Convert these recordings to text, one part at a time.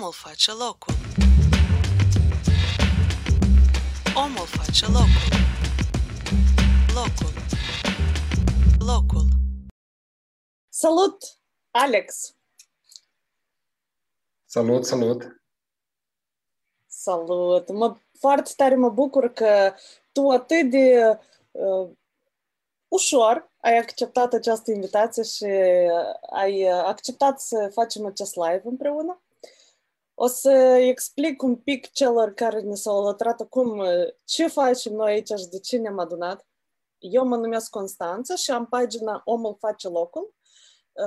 Omul face locul. Omul face locul. Locul. Locul. Salut, Alex! Salut, salut! Salut! Mă, foarte tare mă bucur că tu atât de uh, ușor ai acceptat această invitație și ai acceptat să facem acest live împreună. O să explic un pic celor care ne s-au alăturat acum ce facem noi aici și de ce ne-am adunat. Eu mă numesc Constanța și am pagina Omul face locul.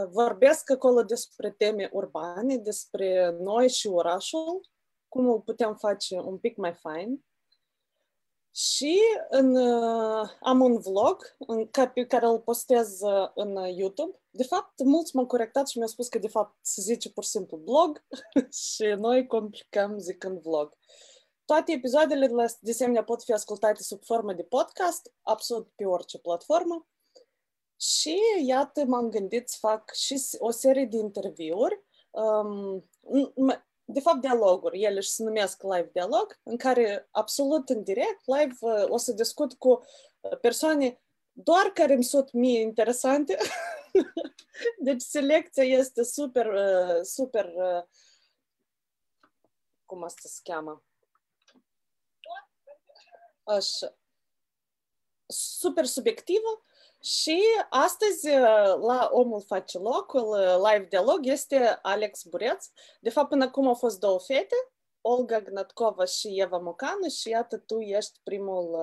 Vorbesc acolo despre teme urbane, despre noi și orașul, cum îl putem face un pic mai fain. Și în, uh, am un vlog în, pe care îl postez în YouTube. De fapt, mulți m-au corectat și mi-au spus că de fapt se zice pur și simplu blog și noi complicăm zicând vlog. Toate episoadele de, la, de asemenea pot fi ascultate sub formă de podcast, absolut pe orice platformă. Și iată, m-am gândit să fac și o serie de interviuri. Um, de fapt, dialoguri. Ele și se numesc live dialog, în care absolut în direct, live, uh, o să discut cu uh, persoane doar care îmi sunt mie interesante. deci selecția este super, uh, super, cum asta se cheamă? Așa. Super subiectivă și astăzi la Omul face locul, live dialog, este Alex Bureț. De fapt, până acum au fost două fete, Olga Gnatkova și Eva Mocanu și iată tu ești primul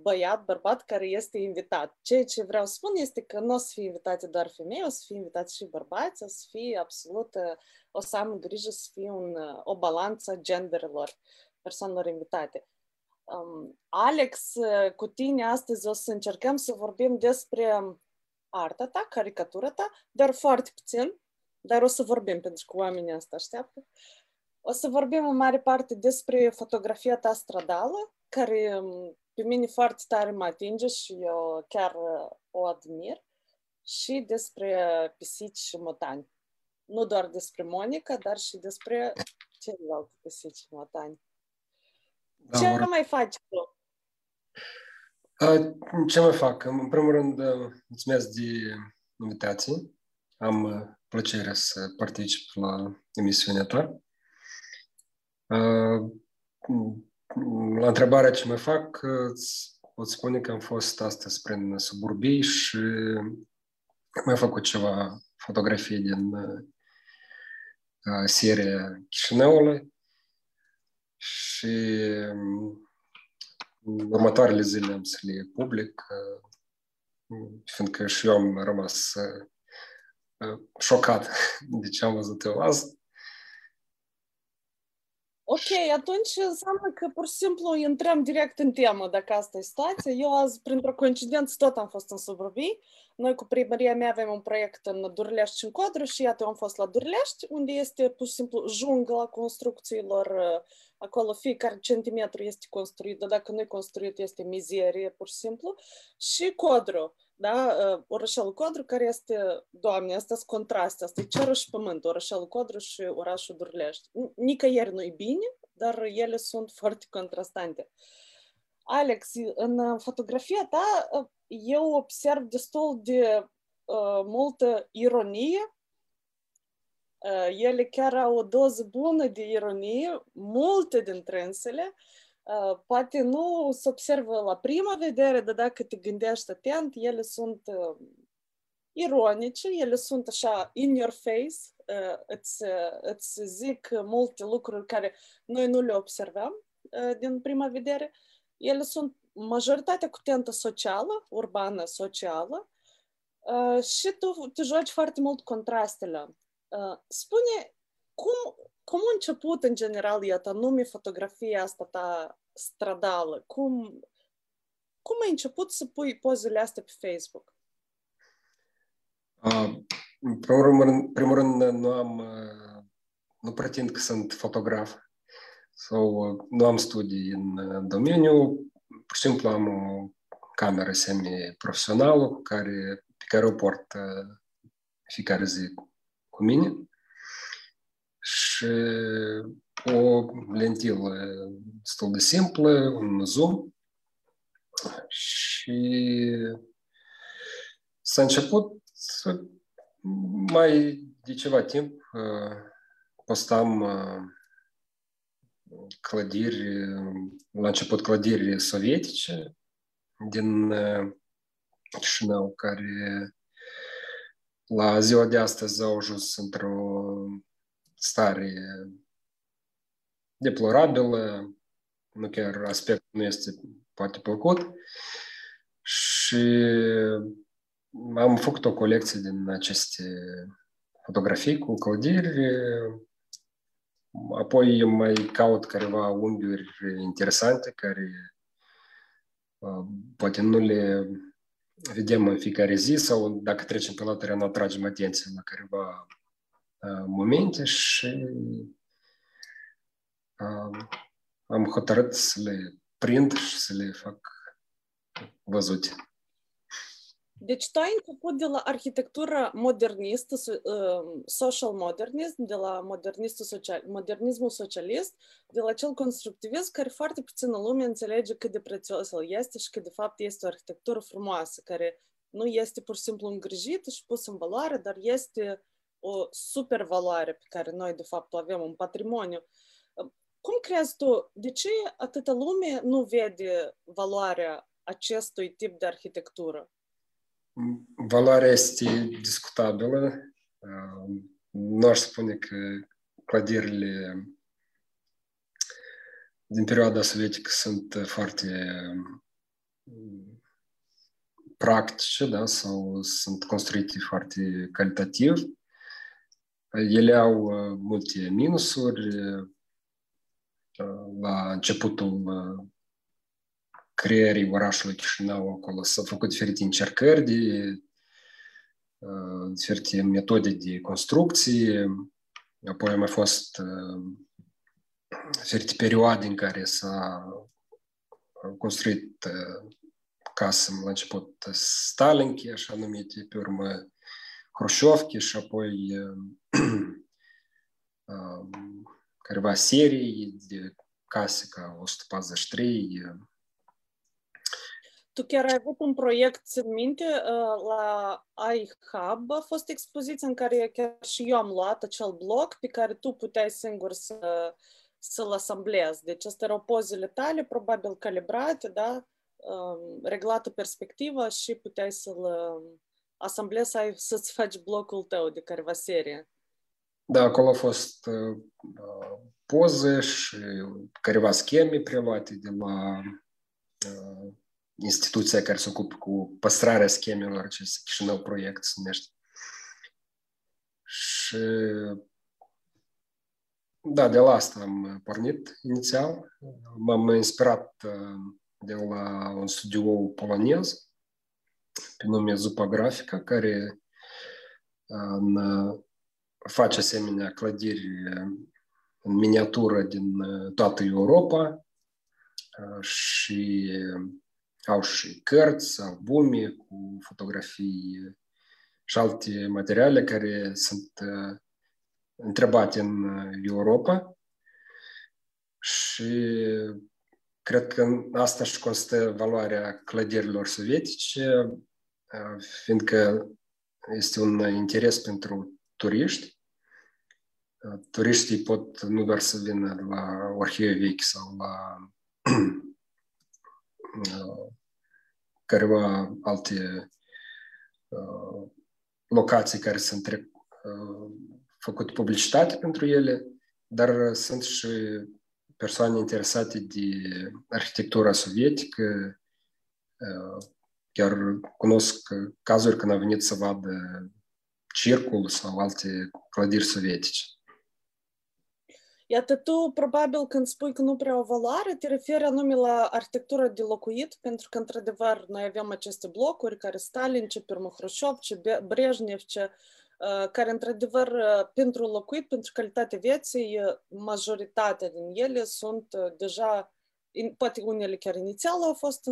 băiat, bărbat care este invitat. Ceea ce vreau să spun este că nu o să fie invitate doar femei, o să fie invitați și bărbați, o să fie absolut, o să am grijă să fie un, o balanță genderelor persoanelor invitate. Um, Alex, cu tine astăzi o să încercăm să vorbim despre arta ta, caricatura ta, dar foarte puțin, dar o să vorbim pentru că oamenii asta așteaptă. O să vorbim în mare parte despre fotografia ta stradală, care pe mine foarte tare mă atinge și eu chiar o admir, și despre pisici și motani. Nu doar despre Monica, dar și despre celelalte pisici și motani. Da, Ce or... mai faci tu? Ce mai fac? În primul rând, mulțumesc de invitație. Am plăcerea să particip la emisiunea ta. La întrebarea ce mai fac, pot spune că am fost astăzi prin suburbii și mai făcut ceva fotografii din seria Chișinăului și următoarele zile am să le public, fiindcă și eu am rămas șocat de ce am văzut eu azi. Ok, atunci înseamnă că pur și simplu intrăm direct în temă, dacă asta e situația. Eu azi, printr-o coincidență, tot am fost în Subrăbii. Noi cu primăria mea avem un proiect în Durlești și în Codru și iată, am fost la Durlești, unde este pur și simplu jungla construcțiilor. Acolo fiecare centimetru este construit, dar dacă nu e construit, este mizerie, pur și simplu. Și Codru, da? Orășelul Codru, care este, doamne, astea sunt contraste, asta e cerul și pământ, orășelul Codru și orașul Durlești. Nicăieri nu e bine, dar ele sunt foarte contrastante. Alex, în fotografia ta eu observ destul de uh, multă ironie. Uh, ele chiar au o doză bună de ironie, multe dintre însele. Uh, poate nu se observă la prima vedere, dar dacă te gândești atent, ele sunt uh, ironice, ele sunt așa in your face, uh, îți, uh, îți zic multe lucruri care noi nu le observăm uh, din prima vedere. Ele sunt majoritatea cu tentă socială, urbană, socială, uh, și tu te joci foarte mult contrastele. Uh, spune, cum, cum a început în general, iată, nume fotografia asta ta stradală? Cum, cum ai început să pui pozele astea pe Facebook? Uh, în primul rând, primul rând nu am, uh, nu pretind că sunt fotograf sau uh, nu am studii în domeniu, pur și simplu am o cameră semi-profesională cu care, pe care o port fiecare zi cu mine. Și și o lentilă destul de simplă, un zoom și s-a început mai de ceva timp postam clădiri, la început clădiri sovietice din Chișinău, care la ziua de astăzi au ajuns într-o stare deplorabilă, nu chiar aspectul nu este poate plăcut. Și am făcut o colecție din aceste fotografii cu clădiri, apoi mai caut careva unghiuri interesante care poate nu le vedem în fiecare zi sau dacă trecem pe la teren, atragem atenție la careva momente și am hotărât să le prind și să le fac văzute. Deci tu ai început de la arhitectură modernistă, social modernism, de la modernistul social, modernismul socialist, de la cel constructivist, care foarte puțină lume înțelege cât de prețios el este și că de fapt este o arhitectură frumoasă, care nu este pur și simplu îngrijită și pusă în valoare, dar este o super valoare pe care noi de fapt o avem, un patrimoniu. Cum crezi tu, de ce atâta lume nu vede valoarea acestui tip de arhitectură? Valoarea este discutabilă. Nu aș spune că clădirile din perioada sovietică sunt foarte practice da, sau sunt construite foarte calitativ. Ele au multe minusuri. La începutul creierii orașului Chișinău acolo. S-au făcut diferite încercări de diferite metode de construcție, apoi a mai fost diferite perioade în care s-a construit casă la început Stalinki, așa numite, pe urmă Hrușovki și apoi careva serii de case ca 143, tu chiar ai avut un proiect, țin minte, la iHub a fost expoziția în care chiar și eu am luat acel bloc pe care tu puteai singur să, să-l asamblezi. Deci astea erau pozele tale, probabil calibrate, da? reglată perspectiva și puteai să-l asamblezi, să ai, să-ți faci blocul tău de careva serie. Da, acolo a fost uh, poze și careva scheme preluate de la uh, instituția care se ocupă cu păstrarea schemelor, acest Chișinău Proiect se numește. Și da, de la asta am pornit inițial. M-am inspirat de la un studio polonez pe nume Zupa Grafica, care în, face asemenea clădiri în miniatură din toată Europa și au și cărți, albume cu fotografii și alte materiale care sunt uh, întrebate în Europa și cred că asta și constă valoarea clădirilor sovietice, uh, fiindcă este un interes pentru turiști. Uh, turiștii pot nu doar să vină la arhive vechi sau la careva alte locații care sunt făcut publicitate pentru ele, dar sunt și persoane interesate de arhitectura sovietică. Chiar cunosc cazuri când au venit să vadă circul sau alte clădiri sovietice. Iată, tu probabil când spui că nu prea o valoare, te referi anume la arhitectura de locuit, pentru că, într-adevăr, noi avem aceste blocuri care Stalin, ce pe urmă Hrușov, ce Brejnev, ce care, într-adevăr, pentru locuit, pentru calitatea vieții, majoritatea din ele sunt deja poate unele chiar inițial au fost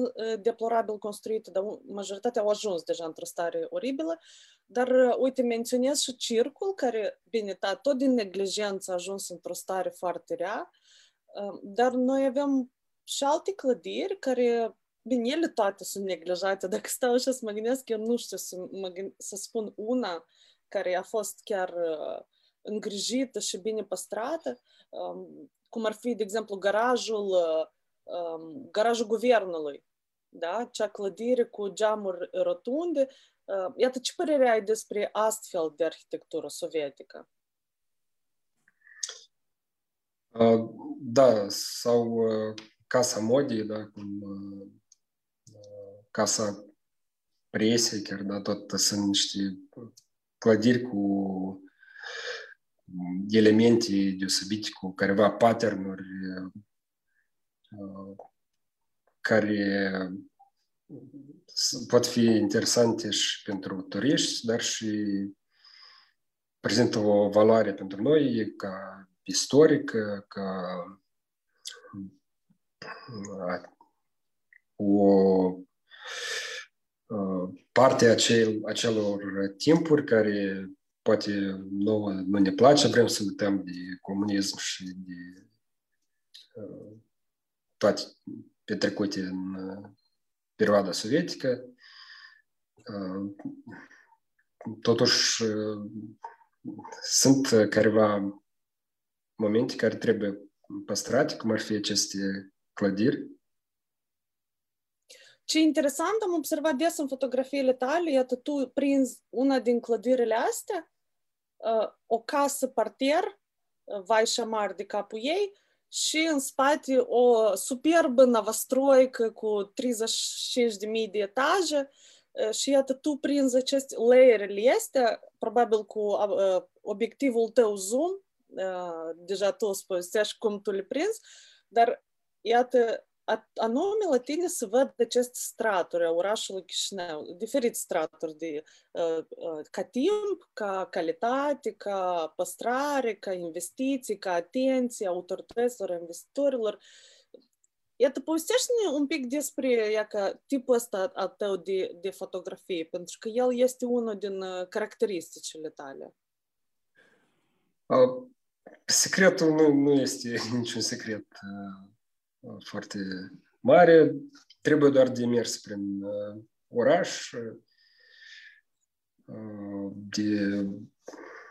deplorabil construite, dar majoritatea au ajuns deja într-o stare oribilă. Dar, uite, menționez și circul, care, bine, da, tot din neglijență a ajuns într-o stare foarte rea, dar noi avem și alte clădiri care, bine, ele toate sunt neglijate. Dacă stau așa să mă gândesc, eu nu știu să, mă gând, să spun una care a fost chiar îngrijită și bine păstrată, cum ar fi, de exemplu, garajul, garajul guvernului, da? cea clădire cu geamuri rotunde. Iată, ce părere ai despre astfel de arhitectură sovietică? Da, sau Casa Modii, da, cum Casa Presiei, chiar, da, tot sunt niște clădiri cu elemente deosebite, cu careva patternuri care pot fi interesante și pentru turiști, dar și prezintă o valoare pentru noi ca istoric, ca o parte a acel, acelor timpuri care poate nouă nu ne place, vrem să uităm de comunism și de toate petrecute în perioada sovietică. Totuși, sunt careva momente care trebuie păstrate, cum ar fi aceste clădiri. Ce interesant, am observat des în fotografiile tale, iată, tu prinzi una din clădirile astea, o casă parter, vai și amar de capul ei, și în spate o superbă navastroică cu 35.000 de etaje și iată tu prinzi aceste layerele astea, probabil cu obiectivul tău zoom, deja tu spui, cum tu le prinzi, dar iată, anume la tine să văd aceste straturi a orașului Chișinău, diferite straturi de, ca timp, ca calitate, ca păstrare, ca investiții, ca atenție autorităților, investitorilor. Iată, povestește-ne un pic despre ia, ca tipul ăsta al tău de, de fotografie, pentru că el este unul din caracteristicile tale. Secretul nu, nu este niciun secret foarte mare. Trebuie doar de mers prin oraș, de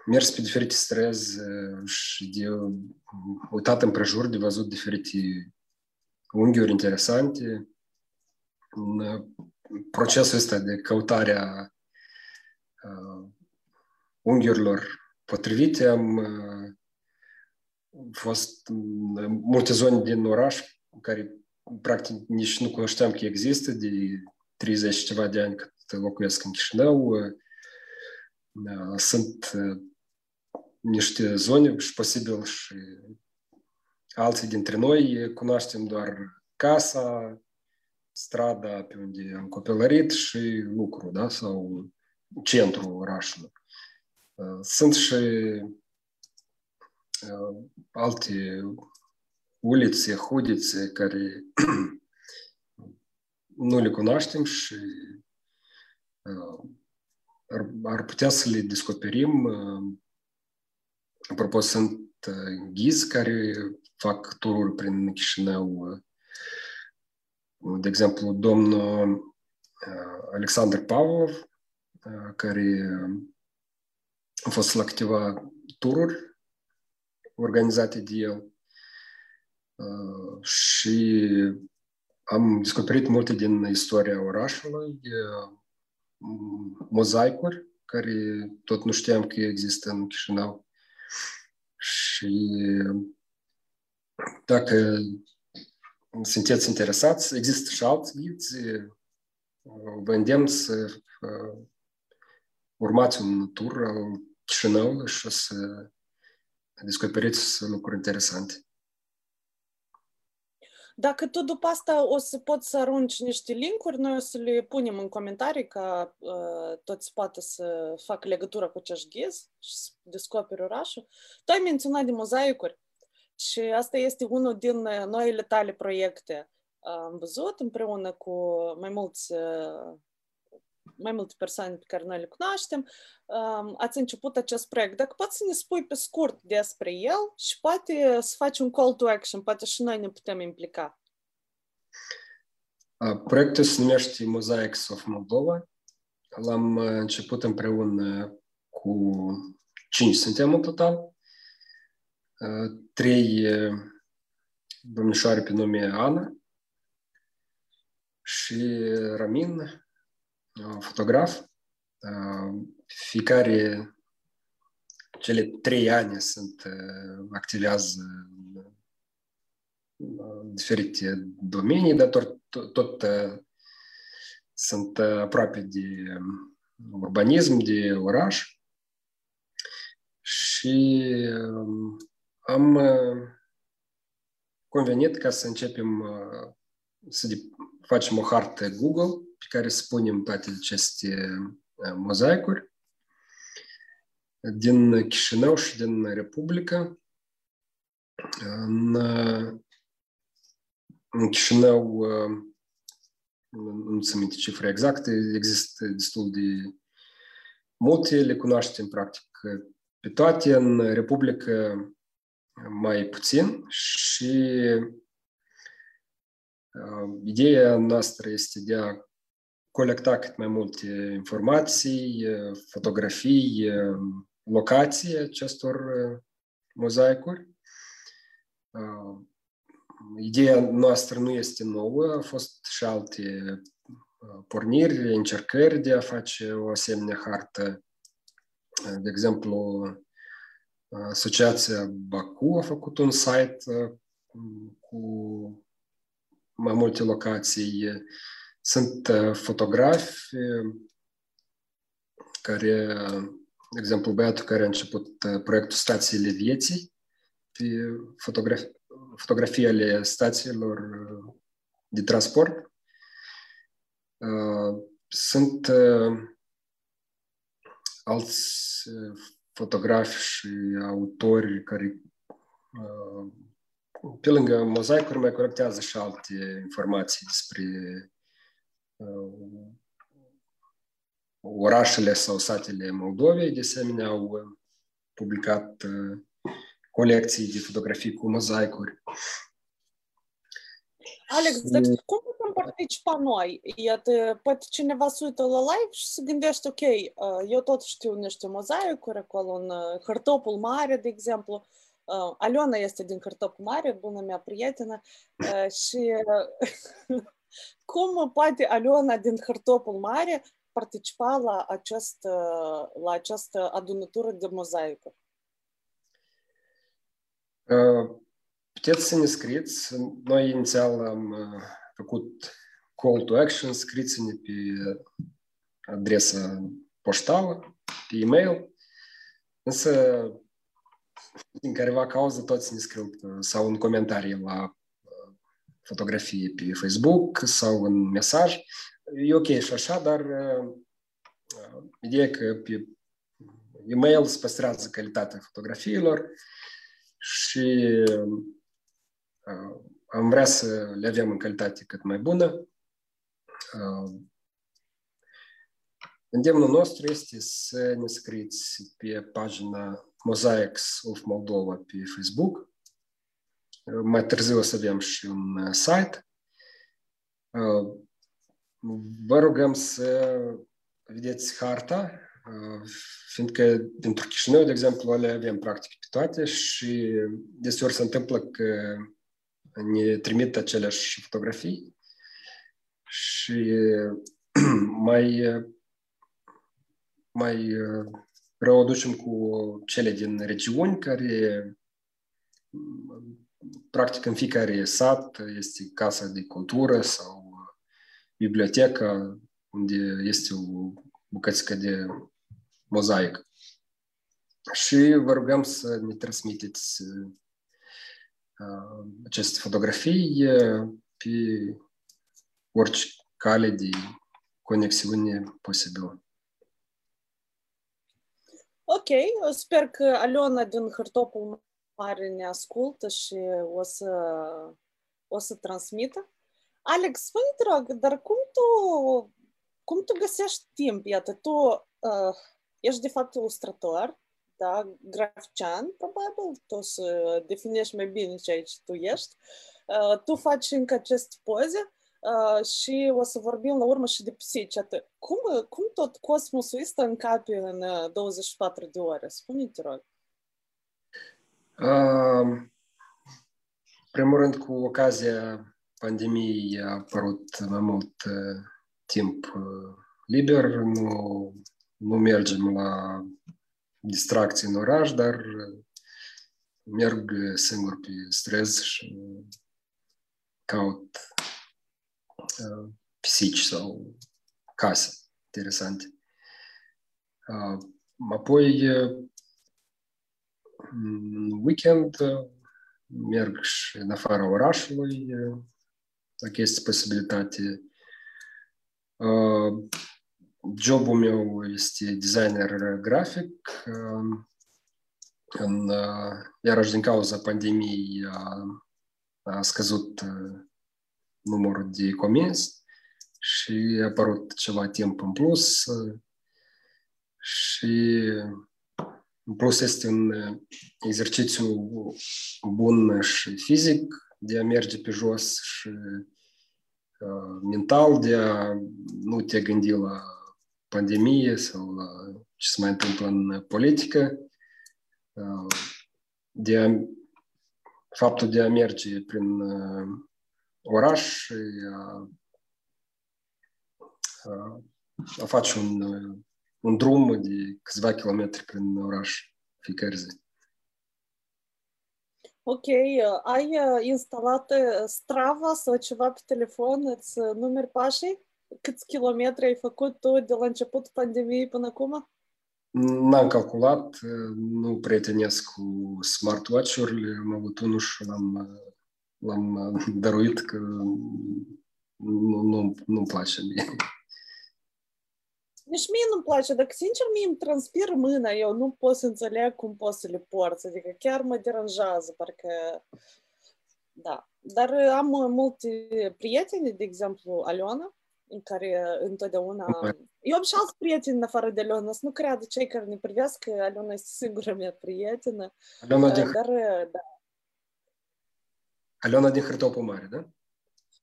mers pe diferite străzi și de uitat împrejur, de văzut diferite unghiuri interesante. În procesul ăsta de căutare a unghiurilor potrivite am fost multe zone din oraș care practic nici nu cunoșteam că există de 30 ceva de ani cât locuiesc în Chișinău. Sunt niște zone și posibil și alții dintre noi cunoaștem doar casa, strada pe unde am copilărit și lucru, da? sau centrul orașului. Sunt și alte ulițe, hudițe care nu le cunoaștem și ar, ar putea să le descoperim. Apropo, sunt ghizi care fac tururi prin Chișinău. De exemplu, domnul Alexander Pavlov, care a fost la câteva tururi organizate de el și am descoperit multe din istoria orașului, mozaicuri care tot nu știam că există în Chișinău. Și dacă sunteți interesați, există și alți ghiți, vă îndemn să urmați un tur al Chișinăului și o să descoperiți lucruri interesante. Dacă tu după asta o să poți să arunci niște linkuri, noi o să le punem în comentarii ca uh, toți poate să facă legătură cu acești ghiz și să descoperi orașul. Tu ai menționat de mozaicuri. Și asta este unul din noile tale proiecte. Am văzut împreună cu mai mulți mai multe persoane pe care noi le cunoaștem, ați început acest proiect. Dacă poți să ne spui pe scurt despre el și poate să faci un call to action, poate și noi ne putem implica. Proiectul se numește Mosaics of Moldova. L-am început împreună cu cinci suntem în total. Trei domnișoare pe nume Ana și Ramin, fotograf. Fiecare cele trei ani sunt activează în diferite domenii, dar tot, tot, tot sunt aproape de urbanism, de oraș. Și am convenit ca să începem să facem o hartă Google pe care spunem toate aceste mozaicuri din Chișinău și din Republica. În, în Chișinău, nu ți aminte cifra exactă, există destul de multe, le cunoaștem practic pe toate, în Republica mai puțin și ideea noastră este de a colecta cât mai multe informații, fotografii, locații acestor mozaicuri. Ideea noastră nu este nouă, au fost și alte porniri, încercări de a face o asemenea hartă. De exemplu, Asociația Baku a făcut un site cu mai multe locații sunt fotografi care, de exemplu, băiatul care a început proiectul Stațiile Vieții, pe fotografii, fotografii ale stațiilor de transport. Sunt alți fotografi și autori care pe lângă mozaicuri mai colectează și alte informații despre orașele sau satele Moldovei, de asemenea, au publicat colecții de fotografii cu mozaicuri. Alex, dar cum putem participa noi? Iată, poate cineva se uită la live și se gândește, ok, eu tot știu niște mozaicuri acolo în Hărtopul Mare, de exemplu, Aliona este din Hărtopul Mare, bună mea prietenă, și cum poate Aliona din Hărtopul Mare participa la această, la această adunătură de mozaicuri? Puteți să ne scrieți. Noi inițial am făcut call to action, scrieți-ne pe adresa poștală, pe e-mail, însă din careva cauză toți ne scriu sau în comentarii la fotografie pe Facebook sau în mesaj. E ok și așa, dar uh, ideea e că pe e-mail se păstrează calitatea fotografiilor și uh, am vrea să le avem în calitate cât mai bună. Uh, îndemnul nostru este să ne scrieți pe pagina Mosaics of Moldova pe Facebook mai târziu o să avem și un site. Vă rugăm să vedeți harta, fiindcă pentru Chișinău, de exemplu, le avem practic pe toate și deseori se întâmplă că ne trimit aceleași fotografii și mai mai rău ducem cu cele din regiuni care practic în fiecare sat este casa de cultură sau biblioteca unde este o bucățică de mozaic. Și vă rugăm să ne transmiteți uh, aceste fotografii pe orice cale de conexiune posibilă. Ok, sper că Aliona din Hârtopul pare ne ascultă și o să, o să transmită. Alex, spune te rog, dar cum tu, cum tu găsești timp? Iată, tu uh, ești de fapt ilustrator, da, grafician, probabil, tu o să definești mai bine ceea ce tu ești. Uh, tu faci încă acest poze uh, și o să vorbim la urmă și de psici. Cum, cum tot cosmosul ăsta încape în uh, 24 de ore? Spune-te, rog. Uh, primul rând, cu ocazia pandemiei a apărut mai mult uh, timp uh, liber, nu, nu mergem la distracții în oraș, dar uh, merg singur pe străzi și caut uh, pisici sau case interesante. Uh, apoi, uh, weekend uh, merg și în afara orașului, uh, dacă este posibilitate. Uh, jobul meu este designer grafic. Uh, în, uh, iarăși din cauza pandemiei a, a scăzut uh, numărul de comenzi și a apărut ceva timp în plus uh, și în plus este un exercițiu bun și fizic de a merge pe jos și uh, mental de a nu te gândi la pandemie sau la ce se mai întâmplă în politică, uh, de a, faptul de a merge prin uh, oraș și a, a, a face un, un drum de câțiva kilometri prin oraș fiecare zi. Ok, ai instalat Strava sau ceva pe telefon, îți numeri pașii? Câți kilometri ai făcut tu de la început pandemiei până acum? N-am calculat, nu prietenesc cu smartwatch-urile, am avut unul și l-am, l-am dăruit că nu, nu, nu-mi place mie. Nici mie nu-mi place, dacă sincer mie îmi transpir mâna, eu nu pot să înțeleg cum pot să le porți, adică chiar mă deranjează, parcă... Da, dar am multe prieteni, de exemplu Aliona, în care întotdeauna... Eu am și alți prieteni în afară de Aliona, să nu creadă cei care ne privesc că Aliona este singura mea prietenă. Aliona din, Dar, da. Aliona din Hârtopul Mare, da?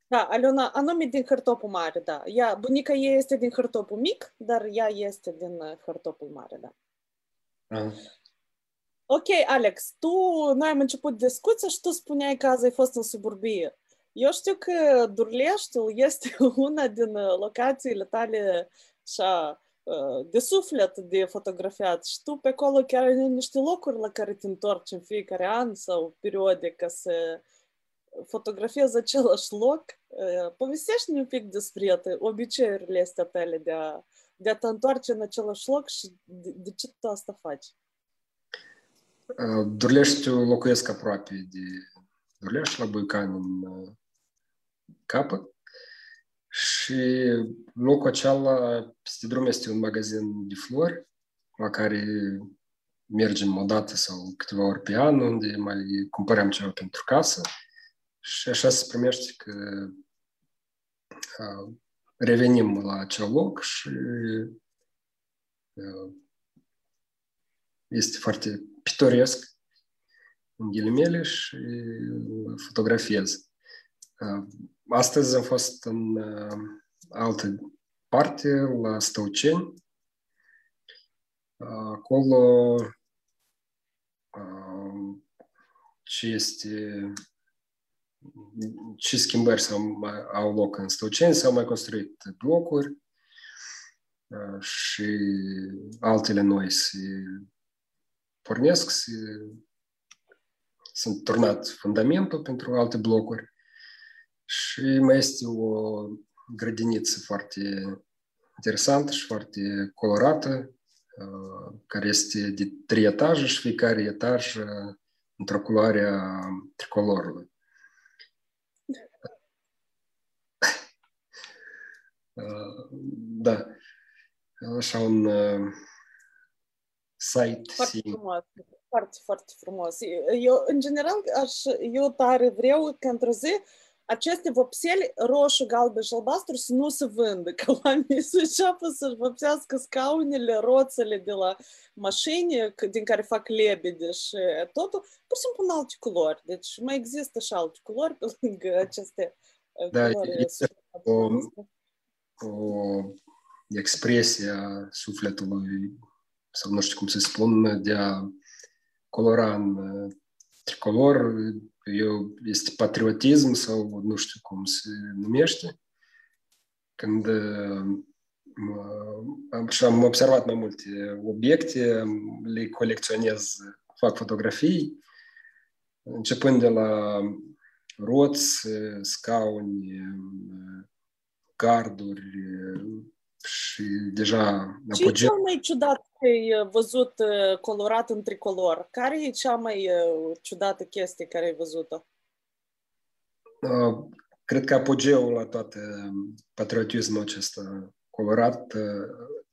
Da, Aliona, anume din Hârtopul Mare, da. Ea, bunica ei este din Hârtopul Mic, dar ea este din Hârtopul Mare, da. Ah. Ok, Alex, tu, noi am început discuția și tu spuneai că azi ai fost în suburbie. Eu știu că Durleștiul este una din locațiile tale așa, de suflet de fotografiat și tu pe acolo chiar ai niște locuri la care te întorci în fiecare an sau periodic ca să fotografiezi același loc. Povestește-ne un pic despre obiceiurile astea tale de a, de a te întoarce în același loc și de, de ce tu asta faci? Durleștiul locuiesc aproape de Durlești, la Buican, în capăt. Și locul acela, peste drum, este un magazin de flori, la care mergem o dată sau câteva ori pe an, unde mai cumpărăm ceva pentru casă. Și așa se primește că uh, revenim la acel loc și uh, este foarte pitoresc, în ghilimele, și fotografiez. Uh, astăzi am fost în uh, altă parte, la Stăuceni. Uh, acolo uh, ce este ce schimbări s-au, au loc în Stăuceni, s-au mai construit blocuri și altele noi se pornesc, se, sunt turnat fundamentul pentru alte blocuri și mai este o grădiniță foarte interesantă și foarte colorată, care este de trei etaje și fiecare etaj într-o culoare a tricolorului. Da. Așa un site. Foarte frumos. Foarte, foarte frumos. Eu, în general, aș, eu tare vreau că într-o zi aceste vopseli roșu, galben și albastru să nu se vândă, că oamenii să înceapă să-și vopsească scaunele, roțele de la mașini din care fac lebede și totul, pur și simplu în alte culori. Deci mai există și alte culori pe lângă aceste da, culori. O, o expresie a sufletului, sau nu știu cum să spun, de a colora în tricolor eu, este patriotism sau nu știu cum se numește. Când am, și am observat mai multe obiecte, le colecționez, fac fotografii, începând de la roți, scauni, garduri și deja Ce e cel mai ciudat că ai văzut colorat în tricolor? Care e cea mai ciudată chestie care ai văzut-o? Cred că apogeul la toate patriotismul acesta colorat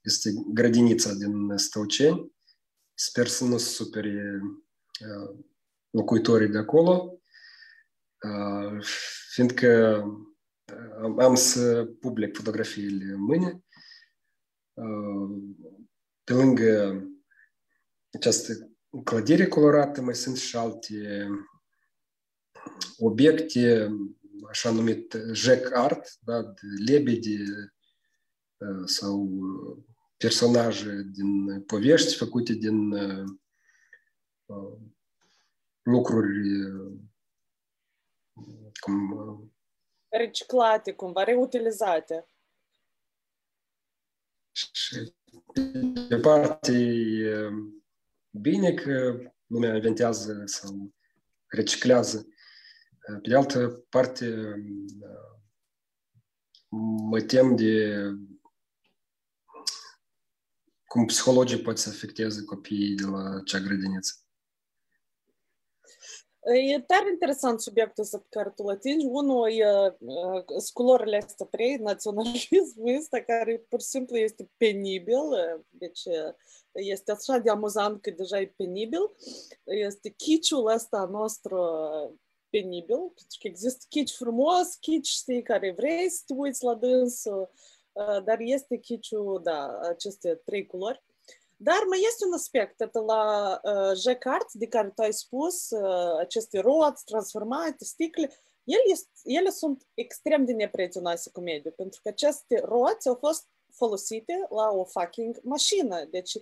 este grădinița din Stăuceni. Sper să nu supere locuitorii de acolo, fiindcă am să public fotografiile mâine. Pe lângă această clădire colorată mai sunt și alte obiecte, așa numit jack art, da, de lebede sau personaje din povești făcute din lucruri cum reciclate, cumva, reutilizate. Și de parte bine că lumea inventează sau reciclează. Pe de altă parte, mă tem de cum psihologii pot să afecteze copiii de la cea grădiniță. E tare interesant subiectul ăsta pe care tu îl atingi. Unul e uh, culorile astea trei, naționalismul ăsta care pur și simplu este penibil, deci este așa de amuzant că deja e penibil. Este chiciul ăsta nostru penibil, pentru că există chici frumos, chici, știi, care vrei să te uiți la dânsul, dar este chiciul, da, aceste trei culori. Dar mai este un aspect, la uh, Jacquard, de care tu ai spus, uh, aceste roți transformate, sticle, ele, este, ele sunt extrem de neprietenoase cu mediul, pentru că aceste roți au fost folosite la o fucking mașină. Deci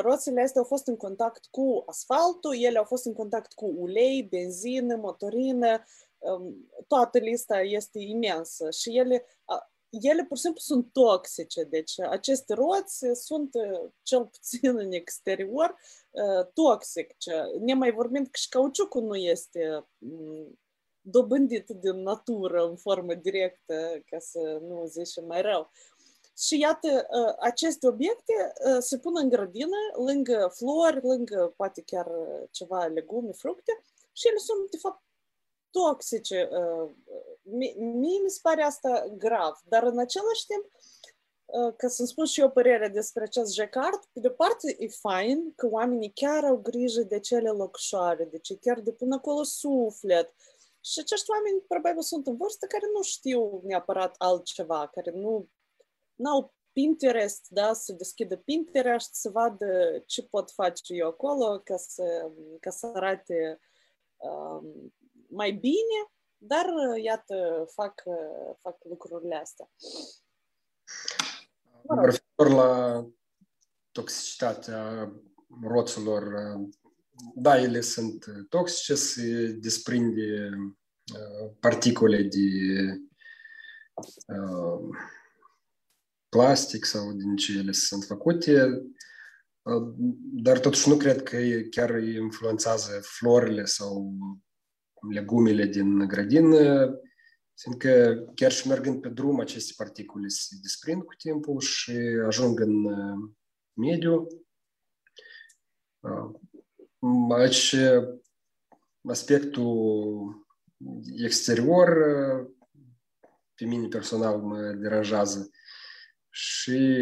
roțile astea au fost în contact cu asfaltul, ele au fost în contact cu ulei, benzină, motorină, toată lista este imensă și ele ele pur și simplu sunt toxice. Deci aceste roți sunt, cel puțin în exterior, toxice. Ne mai vorbind că și cauciucul nu este dobândit din natură în formă directă, ca să nu zicem mai rău. Și iată, aceste obiecte se pun în grădină, lângă flori, lângă poate chiar ceva legume, fructe și ele sunt, de fapt, toxice. Mie mi se pare asta grav, dar în același timp, ca să-mi spun și eu părerea despre acest jacard, pe de parte e fain că oamenii chiar au grijă de cele locșoare, deci chiar depun acolo suflet. Și acești oameni probabil sunt în vârstă care nu știu neapărat altceva, care nu n-au Pinterest, da, să deschidă Pinterest, să vadă ce pot face eu acolo ca să, ca să arate um, mai bine, dar iată, fac, fac lucrurile astea. Referitor la toxicitatea roților, da, ele sunt toxice, se desprinde particule de plastic sau din ce ele sunt făcute, dar totuși nu cred că chiar influențează florile sau legumele din grădină, fiindcă chiar și mergând pe drum, aceste particule se desprind cu timpul și ajung în mediu. Aici aspectul exterior pe mine personal mă deranjează și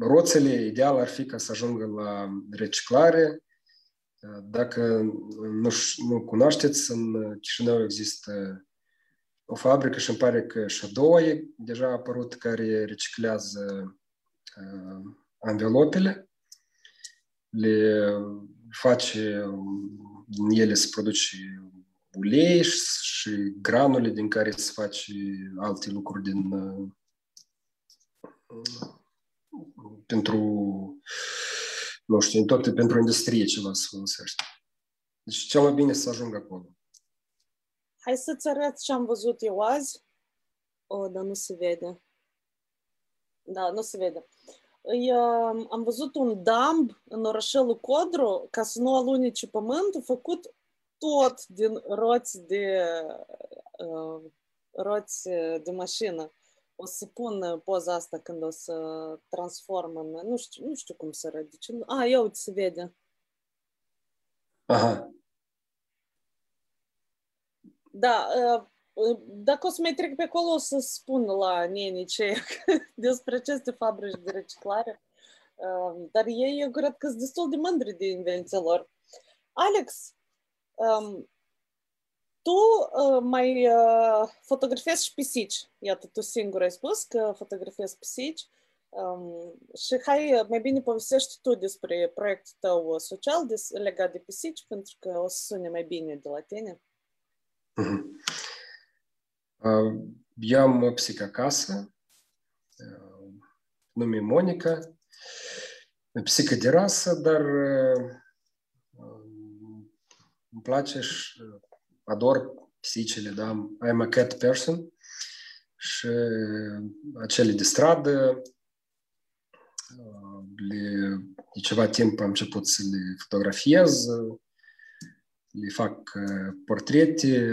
roțele ideal ar fi ca să ajungă la reciclare. Dacă nu, nu cunoașteți, în Chișinău există o fabrică și îmi pare că și a doua e deja apărut care reciclează uh, anvelopele, le face din ele se produce ulei și granule din care se face alte lucruri din uh, pentru nu știu, tot pentru industrie ceva se folosește. Deci cel mai bine să ajungă acolo. Hai să-ți arăt ce am văzut eu azi. O, oh, dar nu se vede. Da, nu se vede. Îi, uh, am văzut un damb în orășelul Codru, ca să nu alunice pământul, făcut tot din roți de uh, roți de mașină. O să pun poza asta când o să transform în... Nu știu, nu știu cum să arăt. Deci, a, ia uite, se vede. Aha. Da, dacă o să mai trec pe acolo, o să spun la nenii ce despre aceste fabrici de reciclare. Dar ei, eu cred că sunt destul de mândri de invenția lor. Alex, tu mai fotografezi și pisici. Iată, tu singur ai spus că fotografezi pisici. Um, și hai, mai bine povestești tu despre proiectul tău social des, legat de pisici, pentru că o să sune mai bine de la tine. Eu am o psică acasă, nume Monica, psică de rasă, dar îmi place și ador pisicile, da? I'm a cat person și acele de stradă, le, de ceva timp am început să le fotografiez, le fac portrete,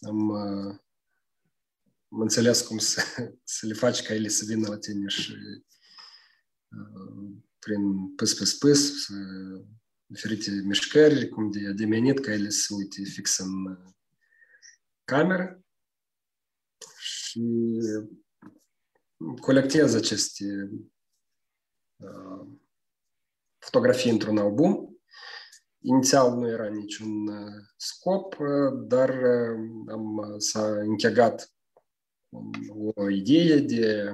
am, am înțeles cum să, să le faci ca ele să vină la tine și prin pâs, pâs, pâs, să, diferite mișcări, cum de ademenit, ca ele să uite fix în cameră și colectez aceste uh, fotografii într-un album Inițial nu era niciun scop, dar am, s-a închegat o idee de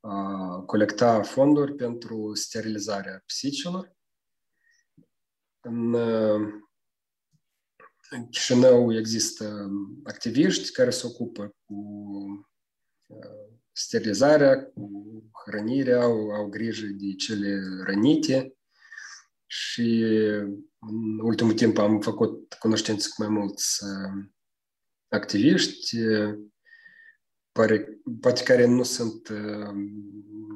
a colecta fonduri pentru sterilizarea pisicilor. În, în Chișinău există activiști care se ocupă cu sterilizarea, cu hrănirea, au, au grijă de cele rănite. Și în ultimul timp am făcut cunoștință cu mai mulți uh, activiști, pare, poate care nu sunt uh,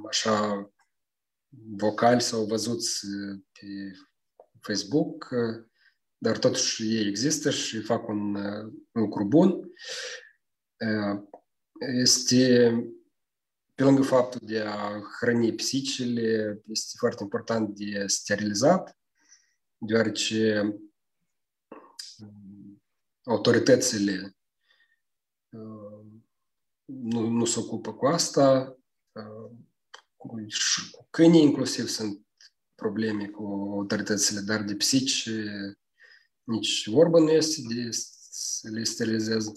așa vocali sau văzuți pe Facebook, dar totuși ei există și fac un lucru bun. Este pe lângă faptul de a hrăni pisicile, este foarte important de sterilizat, deoarece autoritățile nu, nu se ocupă cu asta. Cu, cu câinii inclusiv sunt probleme cu autoritățile, dar de psici nici vorba nu este de să le sterilizez.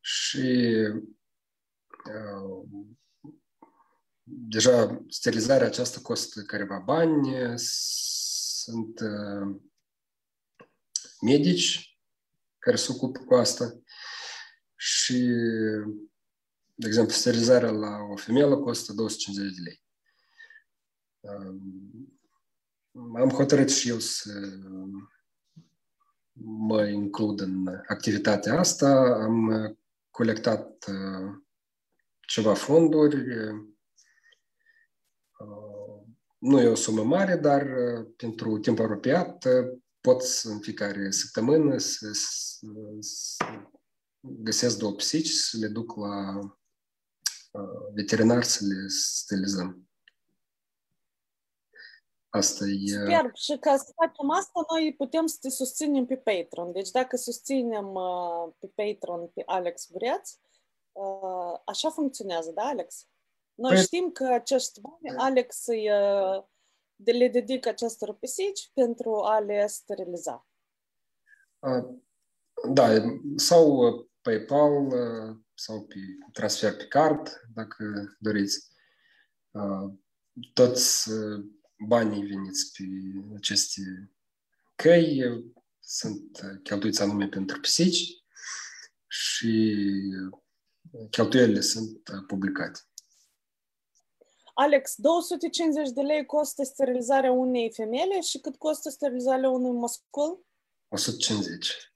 Și deja sterilizarea aceasta costă careva bani, sunt medici care se ocupă cu asta și, de exemplu, sterilizarea la o femeie costă 250 de lei. Am hotărât și eu să mă includ în activitatea asta. Am colectat ceva fonduri, nu e o sumă mare, dar pentru timp apropiat pot în fiecare săptămână să, să, să găsesc două psici, să le duc la veterinar să le sterilizăm. Asta e... Sper și ca să facem asta, noi putem să te susținem pe Patreon. Deci dacă susținem pe Patreon pe Alex Bureaț, așa funcționează, da, Alex? Noi păi... știm că acești bani Alex îi, de le dedică acestor pisici pentru a le steriliza. Da, sau PayPal sau pe transfer pe card, dacă doriți. Toți banii veniți pe aceste căi sunt cheltuiți anume pentru pisici și cheltuielile sunt publicate. Alex, 250 de lei costă sterilizarea unei femele și cât costă sterilizarea unui mascul? 150.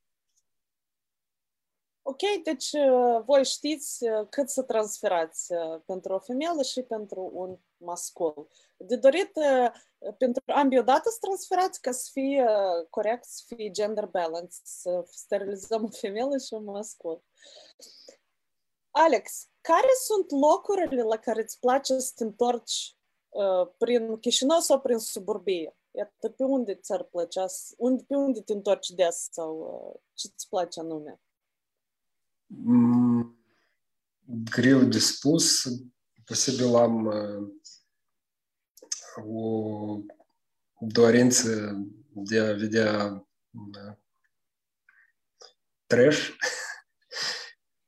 Ok, deci uh, voi știți uh, cât să transferați uh, pentru o femeie și pentru un mascul. De dorit pentru ambii odată să transferați ca să fie corect, să fie gender balance, să sterilizăm o femeie și un mascul. Alex, care sunt locurile la care îți place să te întorci uh, prin Chișinău sau prin suburbie? Iată, pe unde ți-ar plăcea, unde, pe unde te întorci des sau uh, ce îți place anume? Mm, greu de spus. Posibil am uh, o dorință de a vedea uh, trash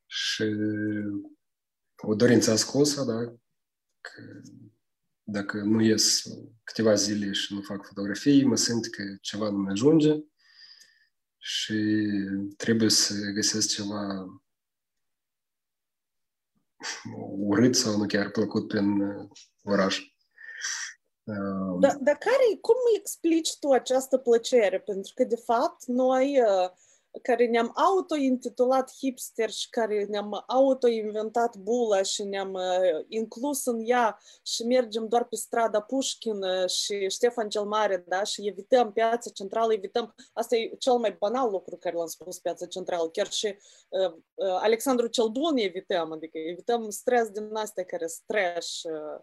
și o dorință ascunsă, da? Că dacă nu ies câteva zile și nu fac fotografii, mă simt că ceva nu mi ajunge și trebuie să găsesc ceva urât sau nu chiar plăcut prin oraș. Da, dar care, cum explici tu această plăcere? Pentru că, de fapt, noi uh, care ne-am auto-intitulat hipster și care ne-am auto-inventat bula și ne-am uh, inclus în ea și mergem doar pe strada Pușkin și Ștefan cel Mare, da? Și evităm piața centrală, evităm... Asta e cel mai banal lucru care l-am spus, piața centrală. Chiar și uh, uh, Alexandru cel Bun evităm, adică evităm stres din astea care stres uh,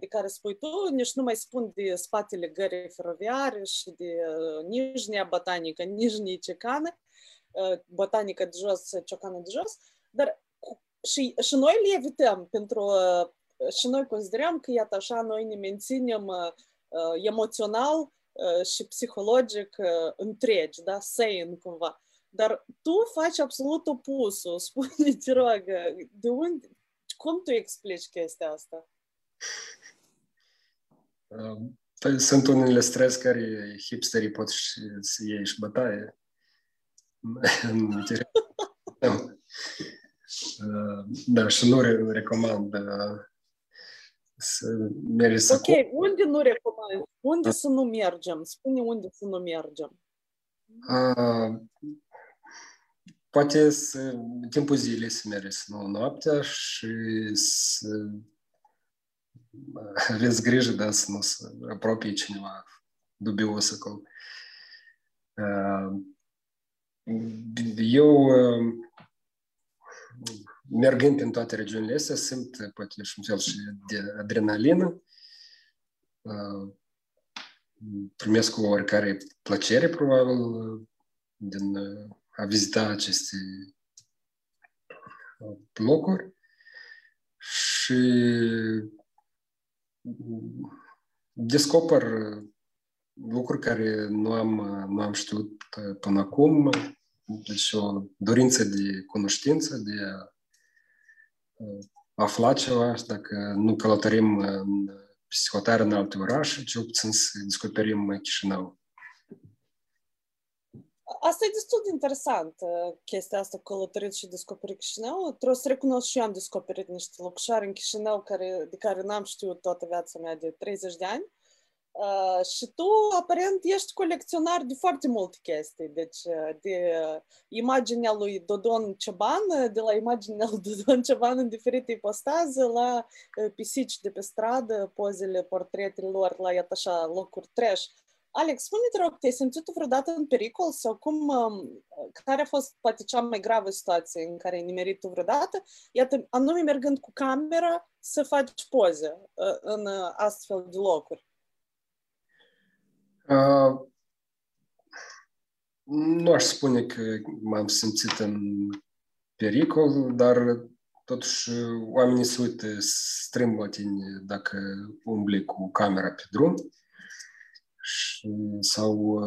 de care spui tu, nici nu mai spun de spatele gării feroviare și de uh, Nijnia Botanică, Nijnie Cecană, botanică de jos, ciocană de jos, dar și, și noi le evităm pentru și noi considerăm că iată așa noi ne menținem emoțional și psihologic întregi, da, sane cumva. Dar tu faci absolut opusul. Spune, te rog, de unde, cum tu explici chestia asta? Păi sunt unele stres care hipsterii pot să iei și bătaie. Și nu recomand să mergi să... Ok, unde nu recomand? Unde să nu mergem? Spune unde să nu mergem. poate să, timpul zilei să mergi, nu noaptea și să aveți grijă, da, să nu se apropie cineva dubios acolo. Eu, mergând în toate regiunile astea, simt poate și un fel și de adrenalină. Primesc o oricare plăcere, probabil, din a vizita aceste locuri și descoper lucruri care nu am, nu am știut până acum, deci o dorință de cunoștință, de a afla ceva și dacă nu călătorim în psihotare în alte orașe, cel puțin să descoperim Chișinău. Asta e destul de interesant, chestia asta, călătorit și descoperit Chișinău. Trebuie să recunosc și eu am descoperit niște lucruri în Chișinău care, de care n-am știut toată viața mea de 30 de ani. Uh, și tu, aparent, ești colecționar de foarte multe chestii. Deci, de imaginea lui Dodon Ceban, de la imaginea lui Dodon Ceban în diferite ipostaze, la pisici de pe stradă, pozele, portretele lor, la, iată așa, locuri trash. Alex, spune-te rog, te-ai simțit vreodată în pericol sau cum, care a fost poate cea mai gravă situație în care ai nimerit tu vreodată? Iată, anume mergând cu camera să faci poze în astfel de locuri. Uh, nu aș spune că m-am simțit în pericol, dar totuși oamenii se uită strâmb la tine dacă umbli cu camera pe drum și, sau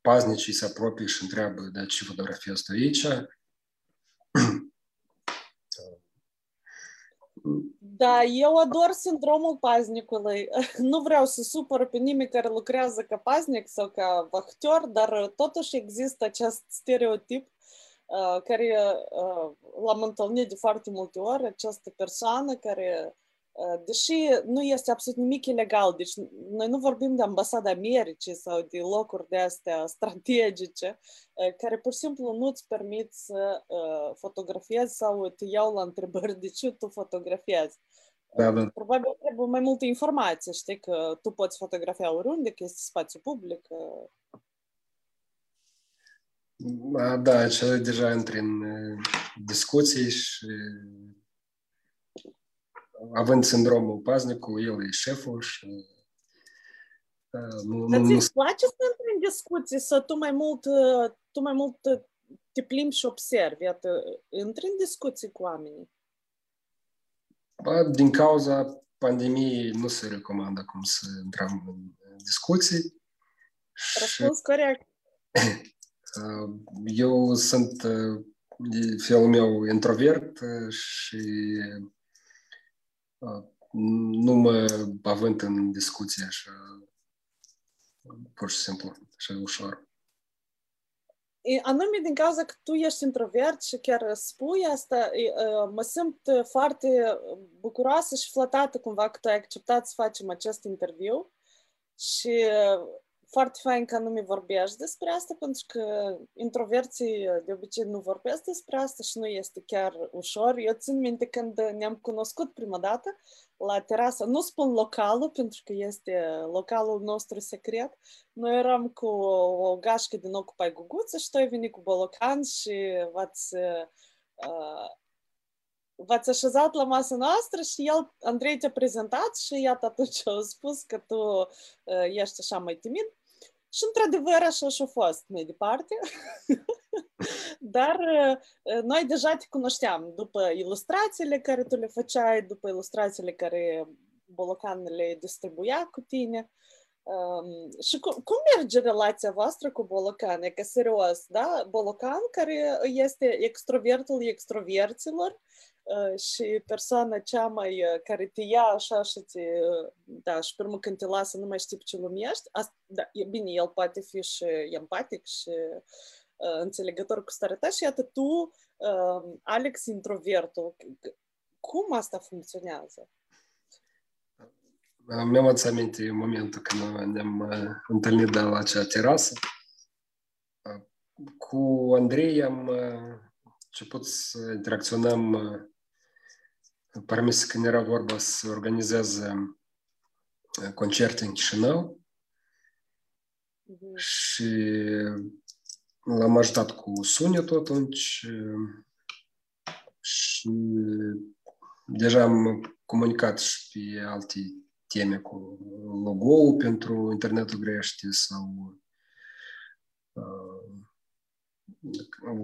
paznicii se apropie și întreabă de ce fotografiezi tu aici. Da, eu ador sindromul paznicului. Nu vreau să supăr pe nimeni care lucrează ca paznic sau ca vahtor, dar totuși există acest stereotip care l-am întâlnit de foarte multe ori, această persoană care deși nu este absolut nimic ilegal, deci noi nu vorbim de ambasada Americii sau de locuri de astea strategice, care pur și simplu nu îți permit să fotografiezi sau te iau la întrebări de ce tu fotografiezi. Da, da. Probabil trebuie mai multă informație, știi, că tu poți fotografia oriunde, că este spațiu public. Da, aici deja intri în discuții și având sindromul paznicului, el e șeful și nu, Dar nu, ți place să intri în discuții, să tu mai mult, tu mai mult te plimbi și observi, iată, intri în discuții cu oamenii? Ba, din cauza pandemiei nu se recomandă acum să intrăm în discuții. Răspuns corect. Eu sunt felul meu introvert și nu mă avânt în discuție așa, pur și simplu, așa ușor. Anume din cauza că tu ești introvert și chiar spui asta, mă simt foarte bucuroasă și flatată cumva că tu ai acceptat să facem acest interviu și foarte fain că nu mi vorbești despre asta, pentru că introverții de obicei nu vorbesc despre asta și nu este chiar ușor. Eu țin minte când ne-am cunoscut prima dată la terasă, nu spun localul, pentru că este localul nostru secret, noi eram cu o gașcă din Ocupai Guguță și tu ai venit cu Bolocan și v-ați uh, v-ați așezat la masa noastră și el, Andrei, te-a prezentat și iată atunci au spus că tu uh, ești așa mai timid. Și într-adevăr așa și-a fost mai departe. Dar uh, noi deja te cunoșteam după ilustrațiile care tu le făceai, după ilustrațiile care Bolocan le distribuia cu tine. Um, și cum, cum merge relația voastră cu Bolocan? E că serios, da? Bolocan care este extrovertul extroverților și persoana cea mai care te ia așa și te, da, și pe urmă când te lasă nu mai știi pe ce lumești, asta, da, e bine, el poate fi și empatic și uh, înțelegător cu starea ta și iată tu, uh, Alex, introvertul, cum asta funcționează? Mi-am adus aminte momentul când ne-am întâlnit de la acea terasă. Cu Andrei am început să interacționăm Parmis când era vorba să organizeze concerte în Chișinău și l-am ajutat cu sunetul atunci și deja am comunicat și pe alte teme cu logo pentru internetul grește sau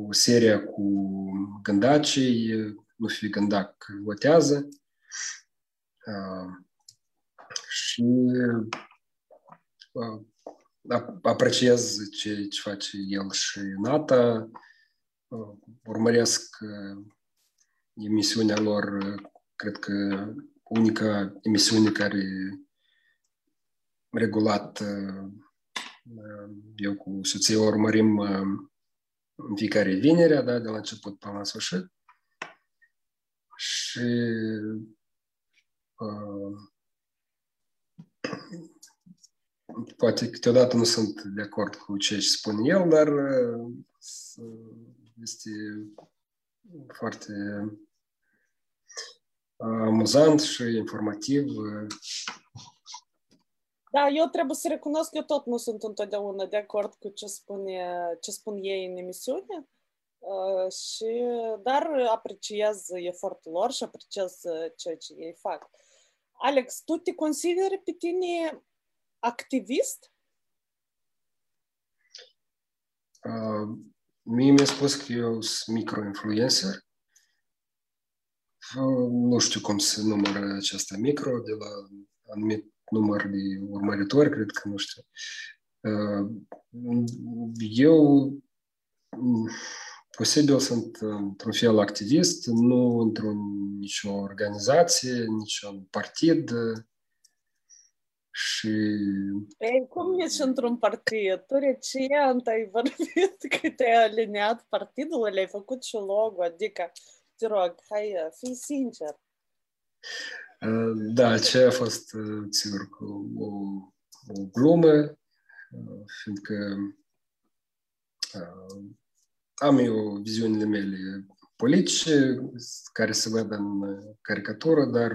o serie cu gândacii nu fi gândac votează și apreciez ce, ce face el și Nata, urmăresc emisiunea lor, cred că unica emisiune care regulat eu cu soția urmărim în fiecare vinere, da, de la început până la sfârșit. Și uh, poate câteodată nu sunt de acord cu ce spune el, dar uh, este foarte amuzant și informativ. Da, eu trebuie să recunosc că eu tot nu sunt întotdeauna de acord cu ce, spune, ce spun ei în emisiune. Și, dar apreciez efortul lor și apreciez ceea ce ei fac. Alex, tu te consideri pe tine activist? Uh, mie mi-a spus că eu sunt microinfluencer. nu știu cum se numără aceasta micro, de la anumit număr de urmăritori, cred că nu știu. Eu posibil sunt într-un fel activist, nu într-un nicio organizație, niciun partid și... Ei, cum ești într-un partid? Tu recent ai vorbit că te-ai aliniat partidul, le-ai făcut și logo, adică, te rog, hai, fii sincer. Da, ce a fost, sigur, o, o glumă, fiindcă am eu viziunile mele politice care se văd în caricatură, dar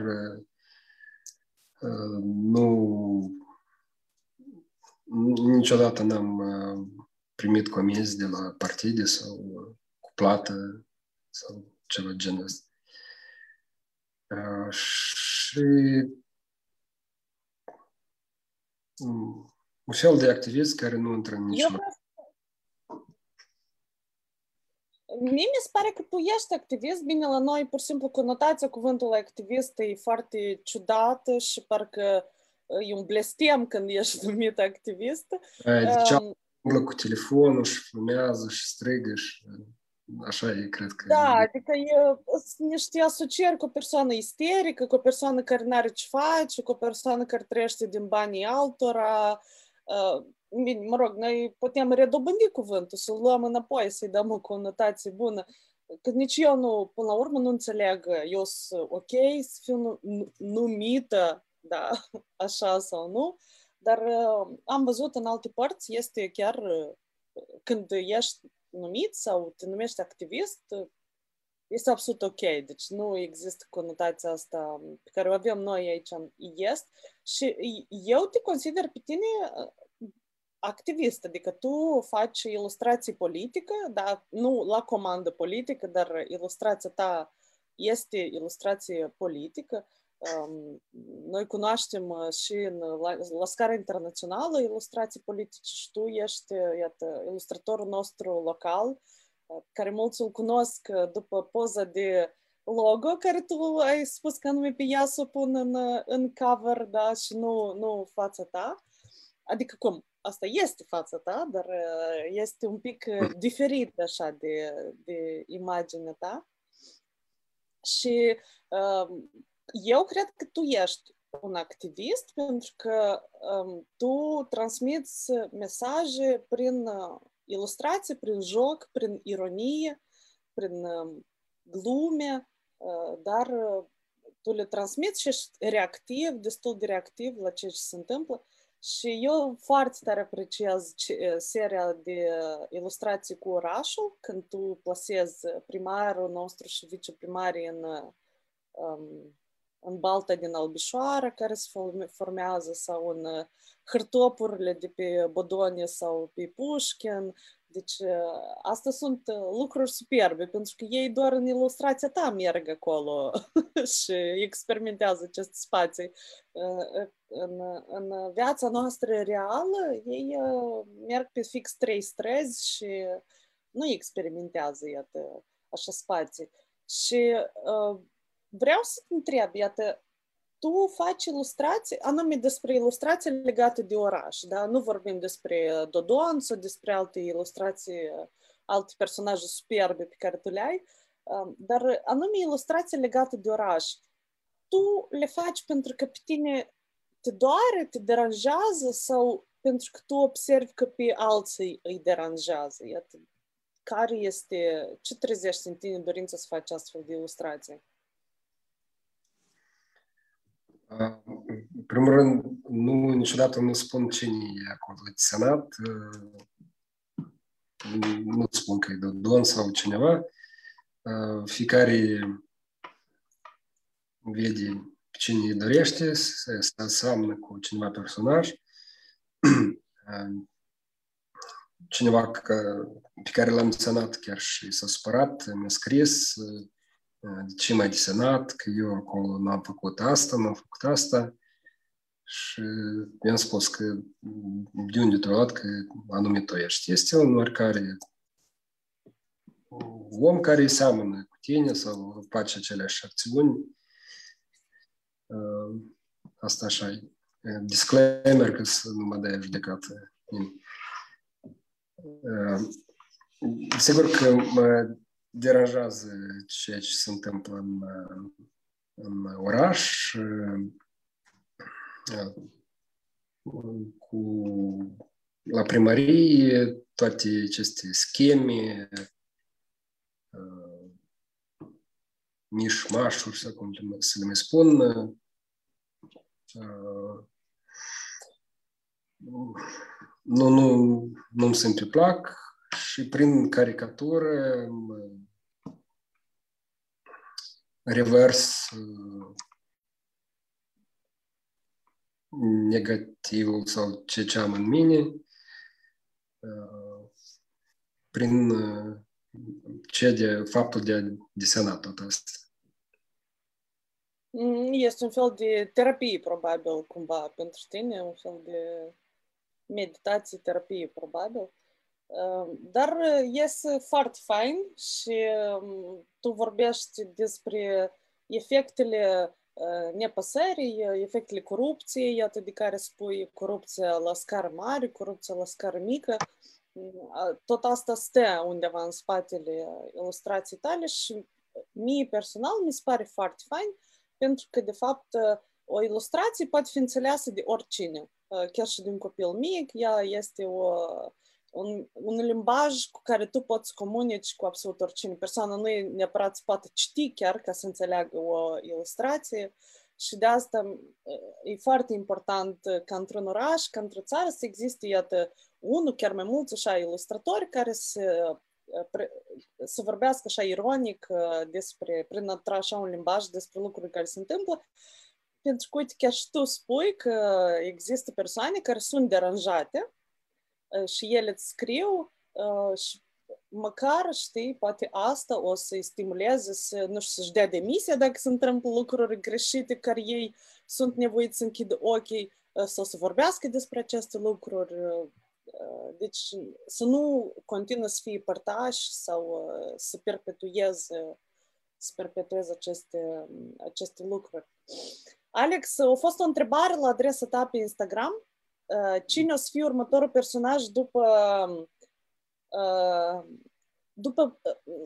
nu niciodată n-am primit comenzi de la partide sau cu plată sau ceva genul ăsta. Și un fel de activist care nu intră în niciun Mie mi se pare că tu ești activist. Bine, la noi, pur și simplu, conotația cuvântului activist e foarte ciudată și parcă e un blestem când ești numit activist. Deci, um, cu telefonul și fumează și strigă și așa e, cred că... Da, adică e, niște asocieri cu o persoană isterică, cu o persoană care nu are ce face, cu o persoană care trăiește din banii altora, uh, bine, mă rog, noi putem redobândi cuvântul, să-l luăm înapoi, să-i dăm o conotație bună. Că nici eu nu, până la urmă, nu înțeleg, eu sunt ok să fiu numită, da, așa sau nu, dar am văzut în alte părți, este chiar când ești numit sau te numești activist, este absolut ok. Deci nu există conotația asta pe care o avem noi aici în Est. Și eu te consider pe tine activist, adică tu faci ilustrații politică, dar nu la comandă politică, dar ilustrația ta este ilustrație politică. Um, noi cunoaștem și în, la, la scară internațională ilustrații politice și tu ești, iată, ilustratorul nostru local, care mulți îl cunosc după poza de logo care tu ai spus că anume pe ea să o pun în, în cover, da, și nu, nu fața ta. Adică cum? Asta este fața ta, dar este un pic diferit așa de, de imaginea ta. Și eu cred că tu ești un activist pentru că um, tu transmiți mesaje prin ilustrație, prin joc, prin ironie, prin um, glume, uh, dar tu le transmiți și ești reactiv, destul de reactiv la ceea ce se întâmplă. Și eu foarte tare apreciez seria de ilustrații cu orașul, când tu plasezi primarul nostru și viceprimarii în, um, în balta din Albișoara care se formează sau în hârtopurile de pe Bodone sau pe Pușkin deci astea sunt lucruri superbe, pentru că ei doar în ilustrația ta merg acolo și experimentează aceste spații. În, în viața noastră reală, ei merg pe fix trei străzi și nu experimentează, iată, așa spații. Și vreau să te întreb, iată, tu faci ilustrații, anume despre ilustrații legate de oraș, da? Nu vorbim despre Dodon sau despre alte ilustrații, alte personaje superbe pe care tu le ai, dar anume ilustrații legate de oraș. Tu le faci pentru că pe tine te doare, te deranjează sau pentru că tu observi că pe alții îi deranjează? Iată, care este, ce trezești în tine dorința să faci astfel de ilustrații? În primul rând, nu, niciodată nu spun cine e acolo senat. Nu spun că e Dodon sau cineva. Fiecare vede cine îi dorește să se înseamnă cu cineva personaj. Cineva pe care l-am desenat chiar și s-a supărat, mi-a scris de ce mai desenat, că eu acolo n-am făcut asta, n-am făcut asta. Și i-am spus că de unde tu luat că anume tu ești. Este un oricare om care seamănă cu tine sau face aceleași acțiuni. Asta așa e. Disclaimer că nu mă dai judecată. Sigur că mă deranjează ceea ce se întâmplă în, în oraș cu la primărie toate aceste scheme, mișmașuri, sau cum să le mai spun, nu, nu, nu-mi se plac și prin caricatură revers negativul sau ce ce am în mine prin ce de faptul de a desena tot asta. Este un fel de terapie, probabil, cumva, pentru tine, un fel de meditație, terapie, probabil. Dar este foarte fain și tu vorbești despre efectele nepăsării, efectele corupției, iată de care spui corupția la scară mare, corupția la scară mică. Tot asta stă undeva în spatele ilustrației tale și mie personal mi se pare foarte fain pentru că, de fapt, o ilustrație poate fi înțeleasă de oricine, chiar și de un copil mic, ea este o, un, un limbaj cu care tu poți comunici cu absolut oricine. Persoana nu e neapărat să poată citi chiar ca să înțeleagă o ilustrație și de asta e foarte important ca într-un oraș, ca într-o țară să existe, iată, unul, chiar mai mulți așa ilustratori care să, să vorbească așa ironic despre, prin a așa un limbaj despre lucruri care se întâmplă pentru că, uite, chiar și tu spui că există persoane care sunt deranjate și ele îți scriu și măcar, știi, poate asta o să-i stimuleze să, nu știu, să-și dea demisia dacă se întâmplă lucruri greșite care ei sunt nevoiți să închidă ochii sau să vorbească despre aceste lucruri. Deci să nu continuă să fie părtași sau să perpetueze, să perpetueze aceste, aceste lucruri. Alex, a fost o întrebare la adresa ta pe Instagram. Cine o să fie următorul personaj după după,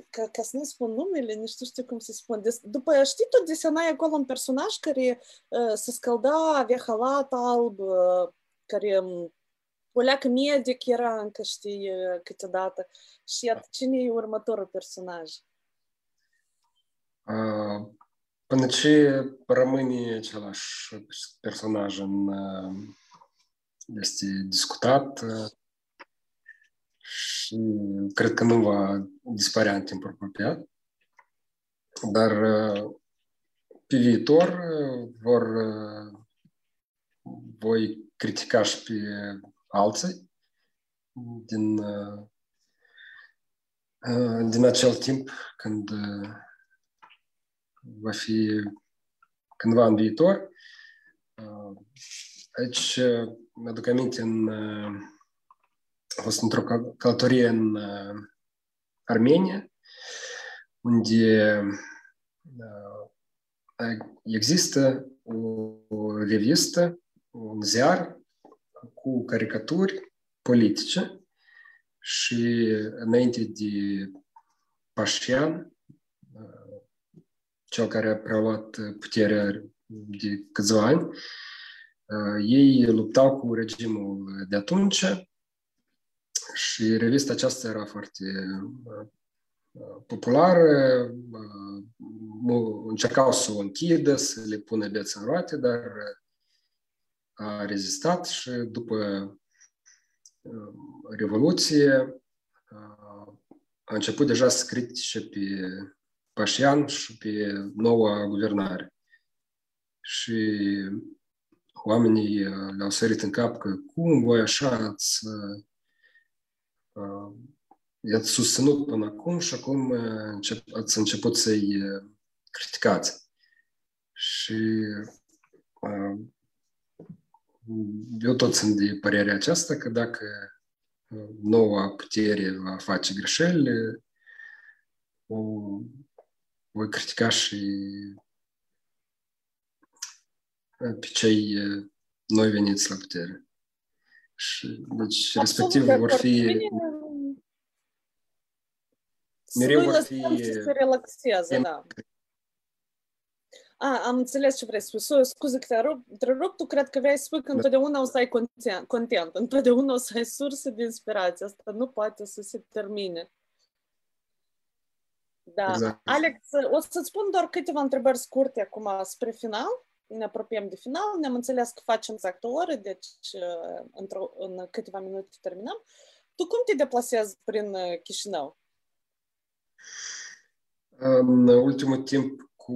ca, ca să nu spun numele, nu știu, știu cum să spun, Des, după, știi, tot desenai acolo un personaj care uh, se scălda, avea halat alb, uh, care um, o leacă medic era încă, știi, uh, câteodată. Și iată, cine e următorul personaj? Uh, Până ce rămâne același personaj în, este discutat și cred că nu va dispărea în timp apropiat. Dar pe viitor vor voi critica și pe alții din, din acel timp când va fi cândva în viitor. Aici mi-aduc aminte, în, a fost într-o călătorie în Armenia, unde există o revistă, un ziar cu caricaturi politice și înainte de Pașian, cel care a preluat puterea de câțiva ani, ei luptau cu regimul de atunci și revista aceasta era foarte populară, încercau să o închidă, să le pună bețe în roate, dar a rezistat și după Revoluție a început deja să critique pe Pașian și pe noua guvernare. Și oamenii le-au sărit în cap că cum voi așa ați, i-ați susținut până acum și acum încep, ați început să-i criticați. Și eu tot sunt de părerea aceasta că dacă noua putere va face greșeli, o voi critica și pe cei noi veniți la putere. Și, deci, respectiv, vor fi... Mereu vor fi... Să se relaxeze, da. A, am înțeles ce vrei să spui. Scuze că te rup, tu cred că vrei să spui că întotdeauna o să ai content, content, întotdeauna o să ai surse de inspirație. Asta nu poate să se termine. Da. Exact. Alex, o să-ți spun doar câteva întrebări scurte acum spre final. Ne apropiem de final. Ne-am înțeles că facem exact o oră, deci într-o, în câteva minute terminăm. Tu cum te deplasezi prin Chișinău? În ultimul timp cu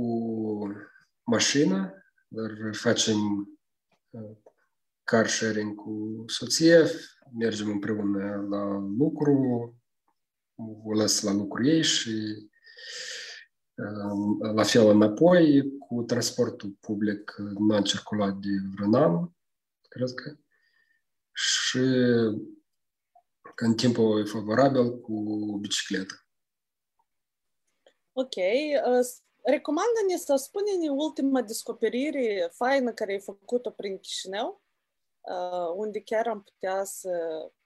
mașina, dar facem car sharing cu soția, mergem împreună la lucru, o las la lucru ei și la fel înapoi, cu transportul public nu am circulat de vreun an, cred că, și în timpul favorabil cu bicicletă. Ok. Recomandă-ne să spune-ne ultima descoperire faină care ai făcut-o prin Chișinău, unde chiar am putea să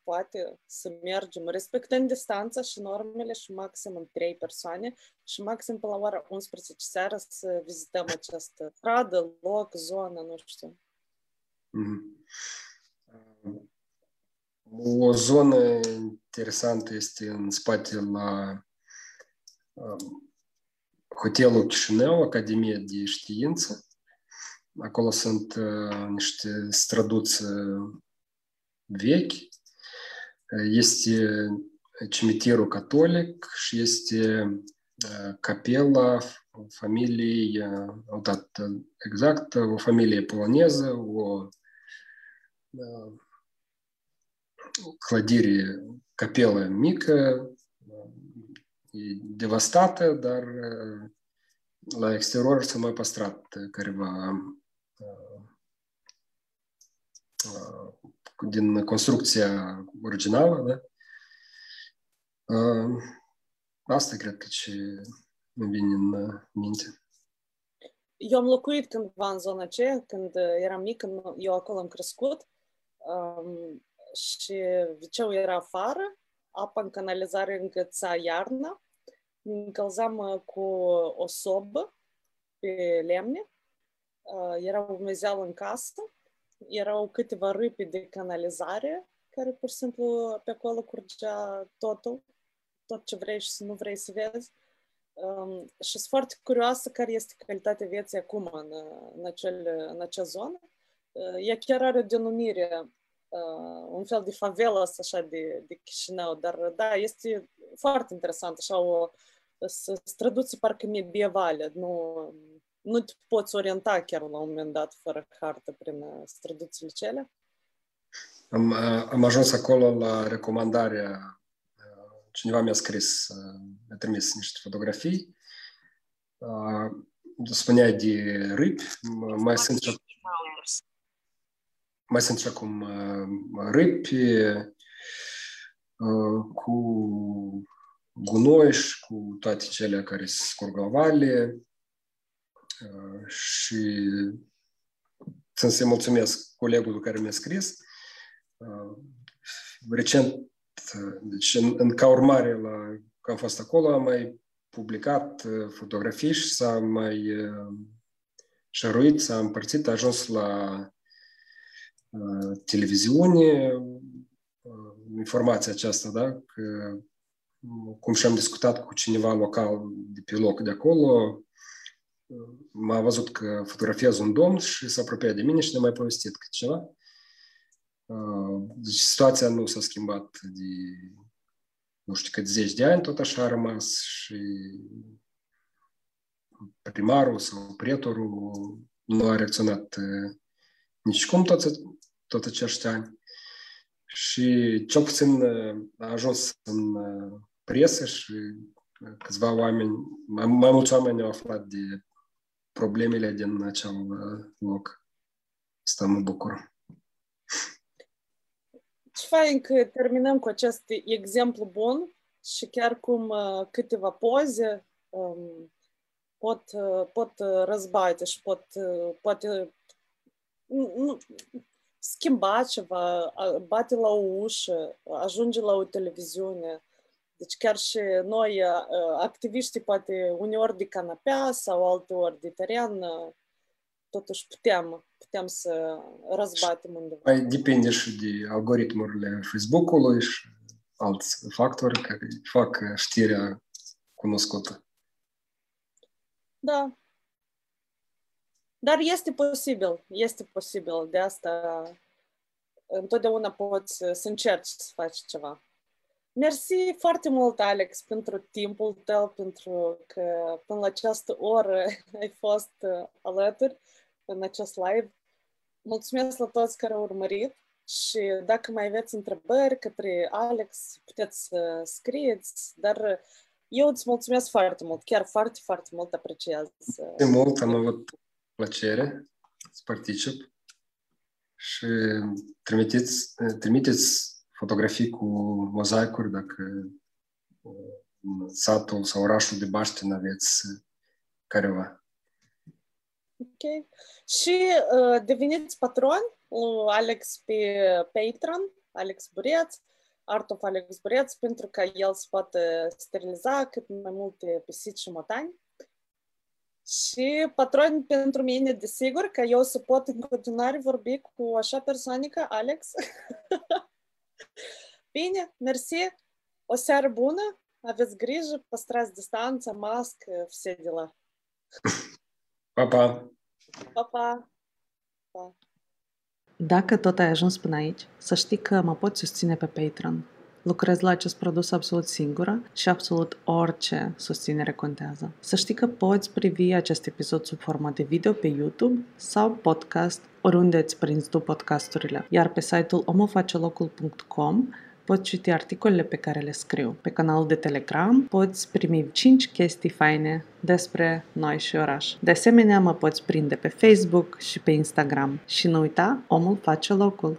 poate să mergem respectând distanța și normele și maxim în trei persoane și maxim până la ora 11 seara să vizităm această stradă, loc, zonă, nu știu. Mm. O zonă interesantă este în spate la um, hotelul Chișinău, Academia de Știință. Acolo sunt uh, niște străduți vechi este cimitirul catolic și este capela familiei, au dat exact, o familie poloneză, o clădire, capelă mică, e devastată, dar la exterior s-a mai păstrat careva din construcția originală, da? Asta cred că ce îmi vine în minte. Eu am locuit cândva în zona aceea, când eram mic, eu acolo am crescut um, și viceul era afară, apa în canalizare îngăța iarna, încălzam cu o sobă pe lemne, uh, era umezeală în casă erau câteva râpi de canalizare care pur și simplu pe acolo curgea totul, tot ce vrei și nu vrei să vezi. Um, și sunt foarte curioasă care este calitatea vieții acum în, în, acel, în acea zonă. Uh, ea chiar are o denumire, uh, un fel de favela așa de, de Chișinău, dar da, este foarte interesant, așa o străduță parcă medievale, nu, nu te poți orienta chiar la un moment dat fără hartă prin străduțile cele? Am, am ajuns acolo la recomandarea, cineva mi-a scris, mi-a trimis niște fotografii, spunea de râpi, mai sunt și, mai sunt și acum râpi cu gunoși și cu toate cele care se scurg la vale, și țin să-ți mulțumesc colegului care mi-a scris. Recent, deci în, în ca urmare la că am fost acolo, am mai publicat fotografii și s-a mai șăruit, s-a împărțit, a ajuns la uh, televiziune uh, informația aceasta, da? Că, cum și-am discutat cu cineva local de pe loc de acolo, m-a văzut că fotografiez un domn și s-a apropiat de mine și ne-a mai povestit câte ceva. Deci situația nu s-a schimbat de nu știu cât zeci de ani, tot așa a rămas și primarul sau pretorul nu a reacționat nici cum tot, tot acești ani. Și cel puțin a ajuns în presă și câțiva oameni, mai, mai mulți oameni au aflat de problemele din acel loc. Asta mă bucur. Ce fain că terminăm cu acest exemplu bun și chiar cum uh, câteva poze um, pot, uh, pot răzbate și pot, poate nu, schimba ceva, bate la o ușă, ajunge la o televiziune. Deci chiar și noi, activiștii, poate uneori de canapea sau alteori de teren, totuși putem, putem să răzbatem undeva. Mai depinde și de algoritmurile Facebook-ului și alți factori care fac știrea cunoscută. Da. Dar este posibil, este posibil. De asta întotdeauna poți să încerci să faci ceva. Mersi foarte mult, Alex, pentru timpul tău, pentru că până la această oră ai fost alături în acest live. Mulțumesc la toți care au urmărit și dacă mai aveți întrebări către Alex, puteți să scrieți, dar eu îți mulțumesc foarte mult, chiar foarte, foarte mult apreciez. De mult am avut plăcere să particip și trimiteți, trimiteți fotografii cu mozaicuri dacă în satul sau orașul de Baștin aveți careva. Ok. Și uh, deveniți patron lui Alex pe Patreon, Alex Bureț, Art of Alex Bureț, pentru ca el să poată steriliza cât mai multe pisici și motani. Și patron pentru mine, desigur, că eu să pot în continuare vorbi cu așa persoane ca Alex. Bine, mersi, o seară bună, aveți grijă, păstrați distanța, mască, все дела. Pa, pa! Pa, pa! pa. Dacă tot ai ajuns până aici, să știi că mă poți susține pe Patreon. Lucrez la acest produs absolut singură și absolut orice susținere contează. Să știi că poți privi acest episod sub format de video pe YouTube sau podcast oriunde îți prinzi tu podcasturile. Iar pe site-ul omofacelocul.com poți citi articolele pe care le scriu. Pe canalul de Telegram poți primi 5 chestii faine despre noi și oraș. De asemenea, mă poți prinde pe Facebook și pe Instagram. Și nu uita, omul face locul.